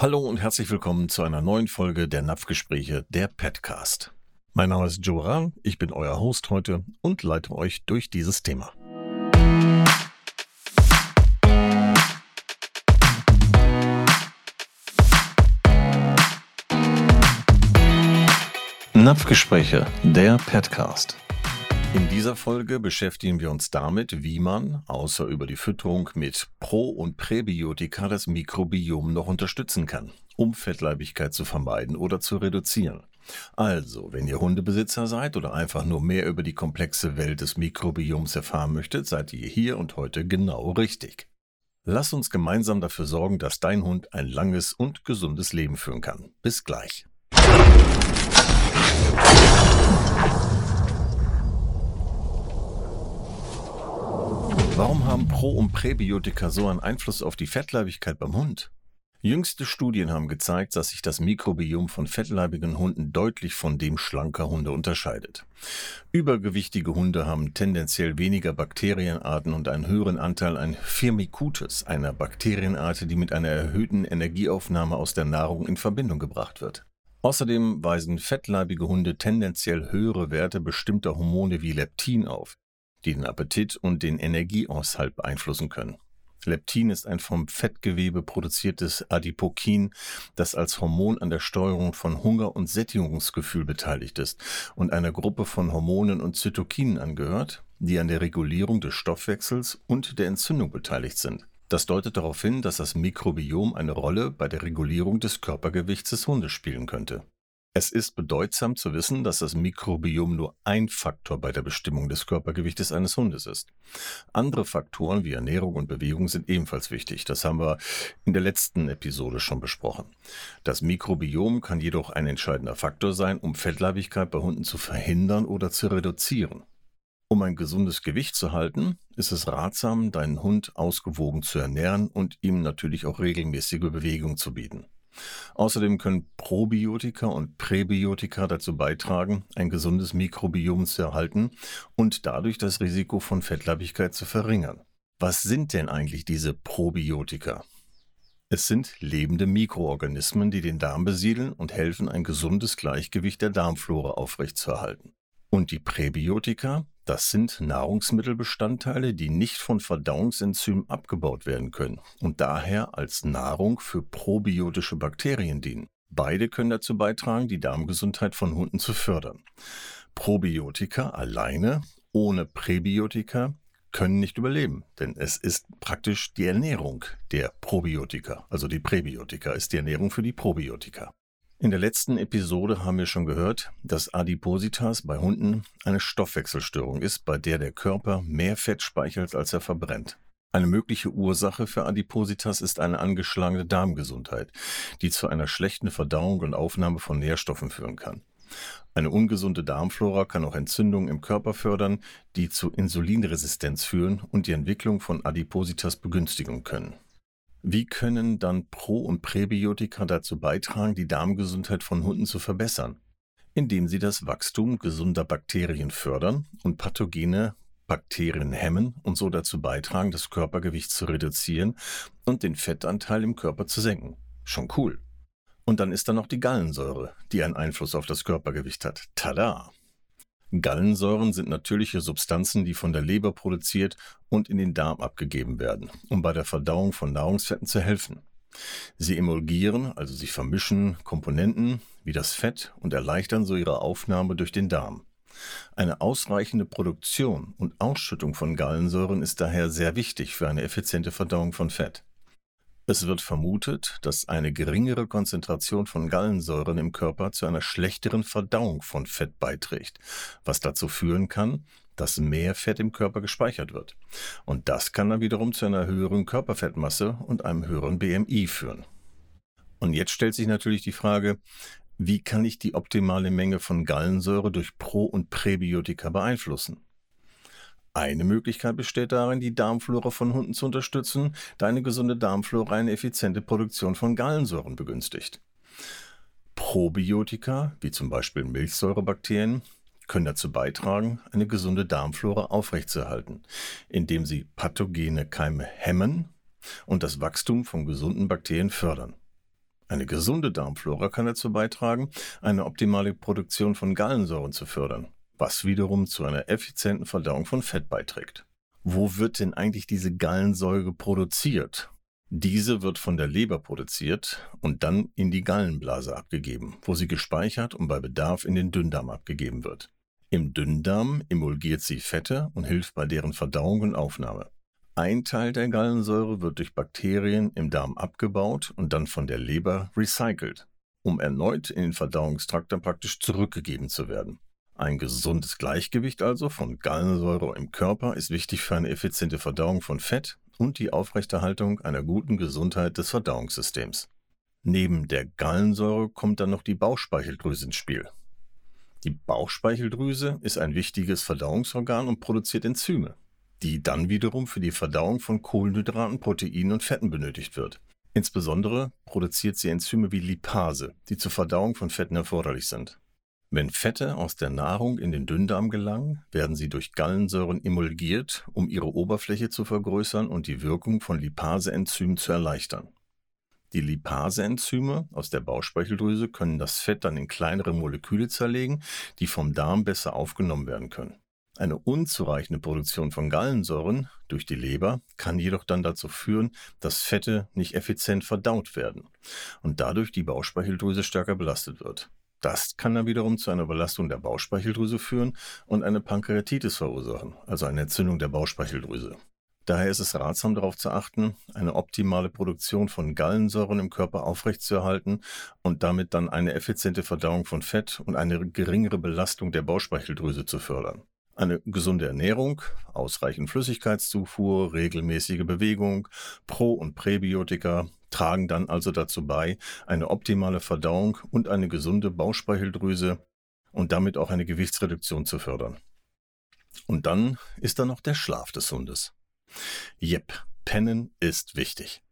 Hallo und herzlich willkommen zu einer neuen Folge der Napfgespräche, der Petcast. Mein Name ist Joe Rahn, ich bin euer Host heute und leite euch durch dieses Thema. Napfgespräche, der Petcast. In dieser Folge beschäftigen wir uns damit, wie man, außer über die Fütterung mit Pro- und Präbiotika, das Mikrobiom noch unterstützen kann, um Fettleibigkeit zu vermeiden oder zu reduzieren. Also, wenn ihr Hundebesitzer seid oder einfach nur mehr über die komplexe Welt des Mikrobioms erfahren möchtet, seid ihr hier und heute genau richtig. Lass uns gemeinsam dafür sorgen, dass dein Hund ein langes und gesundes Leben führen kann. Bis gleich. Warum haben Pro- und Präbiotika so einen Einfluss auf die Fettleibigkeit beim Hund? Jüngste Studien haben gezeigt, dass sich das Mikrobiom von fettleibigen Hunden deutlich von dem schlanker Hunde unterscheidet. Übergewichtige Hunde haben tendenziell weniger Bakterienarten und einen höheren Anteil an Firmicutes, einer Bakterienart, die mit einer erhöhten Energieaufnahme aus der Nahrung in Verbindung gebracht wird. Außerdem weisen fettleibige Hunde tendenziell höhere Werte bestimmter Hormone wie Leptin auf, die den Appetit und den Energieaushalt beeinflussen können. Leptin ist ein vom Fettgewebe produziertes Adipokin, das als Hormon an der Steuerung von Hunger und Sättigungsgefühl beteiligt ist und einer Gruppe von Hormonen und Zytokinen angehört, die an der Regulierung des Stoffwechsels und der Entzündung beteiligt sind. Das deutet darauf hin, dass das Mikrobiom eine Rolle bei der Regulierung des Körpergewichts des Hundes spielen könnte. Es ist bedeutsam zu wissen, dass das Mikrobiom nur ein Faktor bei der Bestimmung des Körpergewichtes eines Hundes ist. Andere Faktoren wie Ernährung und Bewegung sind ebenfalls wichtig. Das haben wir in der letzten Episode schon besprochen. Das Mikrobiom kann jedoch ein entscheidender Faktor sein, um Fettleibigkeit bei Hunden zu verhindern oder zu reduzieren. Um ein gesundes Gewicht zu halten, ist es ratsam, deinen Hund ausgewogen zu ernähren und ihm natürlich auch regelmäßige Bewegung zu bieten. Außerdem können Probiotika und Präbiotika dazu beitragen, ein gesundes Mikrobiom zu erhalten und dadurch das Risiko von Fettleibigkeit zu verringern. Was sind denn eigentlich diese Probiotika? Es sind lebende Mikroorganismen, die den Darm besiedeln und helfen, ein gesundes Gleichgewicht der Darmflora aufrechtzuerhalten. Und die Präbiotika, das sind Nahrungsmittelbestandteile, die nicht von Verdauungsenzymen abgebaut werden können und daher als Nahrung für probiotische Bakterien dienen. Beide können dazu beitragen, die Darmgesundheit von Hunden zu fördern. Probiotika alleine ohne Präbiotika können nicht überleben, denn es ist praktisch die Ernährung der Probiotika, also die Präbiotika ist die Ernährung für die Probiotika. In der letzten Episode haben wir schon gehört, dass Adipositas bei Hunden eine Stoffwechselstörung ist, bei der der Körper mehr Fett speichert, als er verbrennt. Eine mögliche Ursache für Adipositas ist eine angeschlagene Darmgesundheit, die zu einer schlechten Verdauung und Aufnahme von Nährstoffen führen kann. Eine ungesunde Darmflora kann auch Entzündungen im Körper fördern, die zu Insulinresistenz führen und die Entwicklung von Adipositas begünstigen können. Wie können dann Pro- und Präbiotika dazu beitragen, die Darmgesundheit von Hunden zu verbessern? Indem sie das Wachstum gesunder Bakterien fördern und pathogene Bakterien hemmen und so dazu beitragen, das Körpergewicht zu reduzieren und den Fettanteil im Körper zu senken. Schon cool. Und dann ist da noch die Gallensäure, die einen Einfluss auf das Körpergewicht hat. Tada! Gallensäuren sind natürliche Substanzen, die von der Leber produziert und in den Darm abgegeben werden, um bei der Verdauung von Nahrungsfetten zu helfen. Sie emulgieren, also sie vermischen Komponenten wie das Fett und erleichtern so ihre Aufnahme durch den Darm. Eine ausreichende Produktion und Ausschüttung von Gallensäuren ist daher sehr wichtig für eine effiziente Verdauung von Fett. Es wird vermutet, dass eine geringere Konzentration von Gallensäuren im Körper zu einer schlechteren Verdauung von Fett beiträgt, was dazu führen kann, dass mehr Fett im Körper gespeichert wird. Und das kann dann wiederum zu einer höheren Körperfettmasse und einem höheren BMI führen. Und jetzt stellt sich natürlich die Frage, wie kann ich die optimale Menge von Gallensäure durch Pro- und Präbiotika beeinflussen? Eine Möglichkeit besteht darin, die Darmflora von Hunden zu unterstützen, da eine gesunde Darmflora eine effiziente Produktion von Gallensäuren begünstigt. Probiotika, wie zum Beispiel Milchsäurebakterien, können dazu beitragen, eine gesunde Darmflora aufrechtzuerhalten, indem sie pathogene Keime hemmen und das Wachstum von gesunden Bakterien fördern. Eine gesunde Darmflora kann dazu beitragen, eine optimale Produktion von Gallensäuren zu fördern, was wiederum zu einer effizienten Verdauung von Fett beiträgt. Wo wird denn eigentlich diese Gallensäure produziert? Diese wird von der Leber produziert und dann in die Gallenblase abgegeben, wo sie gespeichert und bei Bedarf in den Dünndarm abgegeben wird. Im Dünndarm emulgiert sie Fette und hilft bei deren Verdauung und Aufnahme. Ein Teil der Gallensäure wird durch Bakterien im Darm abgebaut und dann von der Leber recycelt, um erneut in den Verdauungstrakt dann praktisch zurückgegeben zu werden. Ein gesundes Gleichgewicht also von Gallensäure im Körper ist wichtig für eine effiziente Verdauung von Fett und die Aufrechterhaltung einer guten Gesundheit des Verdauungssystems. Neben der Gallensäure kommt dann noch die Bauchspeicheldrüse ins Spiel. Die Bauchspeicheldrüse ist ein wichtiges Verdauungsorgan und produziert Enzyme die dann wiederum für die Verdauung von Kohlenhydraten, Proteinen und Fetten benötigt wird. Insbesondere produziert sie Enzyme wie Lipase, die zur Verdauung von Fetten erforderlich sind. Wenn Fette aus der Nahrung in den Dünndarm gelangen, werden sie durch Gallensäuren emulgiert, um ihre Oberfläche zu vergrößern und die Wirkung von Lipaseenzymen zu erleichtern. Die Lipaseenzyme aus der Bauchspeicheldrüse können das Fett dann in kleinere Moleküle zerlegen, die vom Darm besser aufgenommen werden können. Eine unzureichende Produktion von Gallensäuren durch die Leber kann jedoch dann dazu führen, dass Fette nicht effizient verdaut werden und dadurch die Bauchspeicheldrüse stärker belastet wird. Das kann dann wiederum zu einer Belastung der Bauchspeicheldrüse führen und eine Pankreatitis verursachen, also eine Entzündung der Bauchspeicheldrüse. Daher ist es ratsam darauf zu achten, eine optimale Produktion von Gallensäuren im Körper aufrechtzuerhalten und damit dann eine effiziente Verdauung von Fett und eine geringere Belastung der Bauchspeicheldrüse zu fördern. Eine gesunde Ernährung, ausreichend Flüssigkeitszufuhr, regelmäßige Bewegung, Pro- und Präbiotika tragen dann also dazu bei, eine optimale Verdauung und eine gesunde Bauchspeicheldrüse und damit auch eine Gewichtsreduktion zu fördern. Und dann ist da noch der Schlaf des Hundes. Jep, Pennen ist wichtig.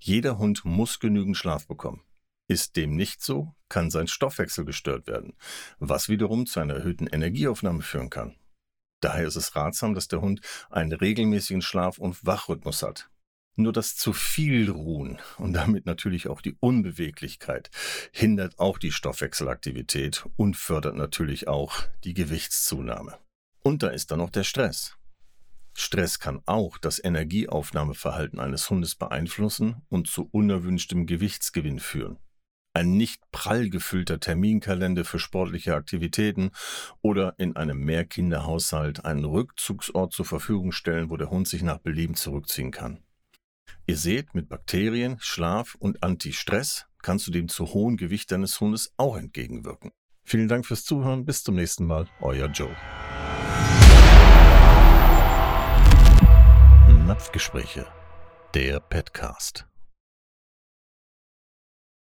Jeder Hund muss genügend Schlaf bekommen. Ist dem nicht so, kann sein Stoffwechsel gestört werden, was wiederum zu einer erhöhten Energieaufnahme führen kann. Daher ist es ratsam, dass der Hund einen regelmäßigen Schlaf- und Wachrhythmus hat. Nur das zu viel Ruhen und damit natürlich auch die Unbeweglichkeit hindert auch die Stoffwechselaktivität und fördert natürlich auch die Gewichtszunahme. Und da ist dann noch der Stress. Stress kann auch das Energieaufnahmeverhalten eines Hundes beeinflussen und zu unerwünschtem Gewichtsgewinn führen ein nicht prall gefüllter Terminkalender für sportliche Aktivitäten oder in einem Mehrkinderhaushalt einen Rückzugsort zur Verfügung stellen, wo der Hund sich nach Belieben zurückziehen kann. Ihr seht, mit Bakterien, Schlaf und Anti-Stress kannst du dem zu hohen Gewicht deines Hundes auch entgegenwirken. Vielen Dank fürs Zuhören, bis zum nächsten Mal, euer Joe. Napfgespräche, der Petcast.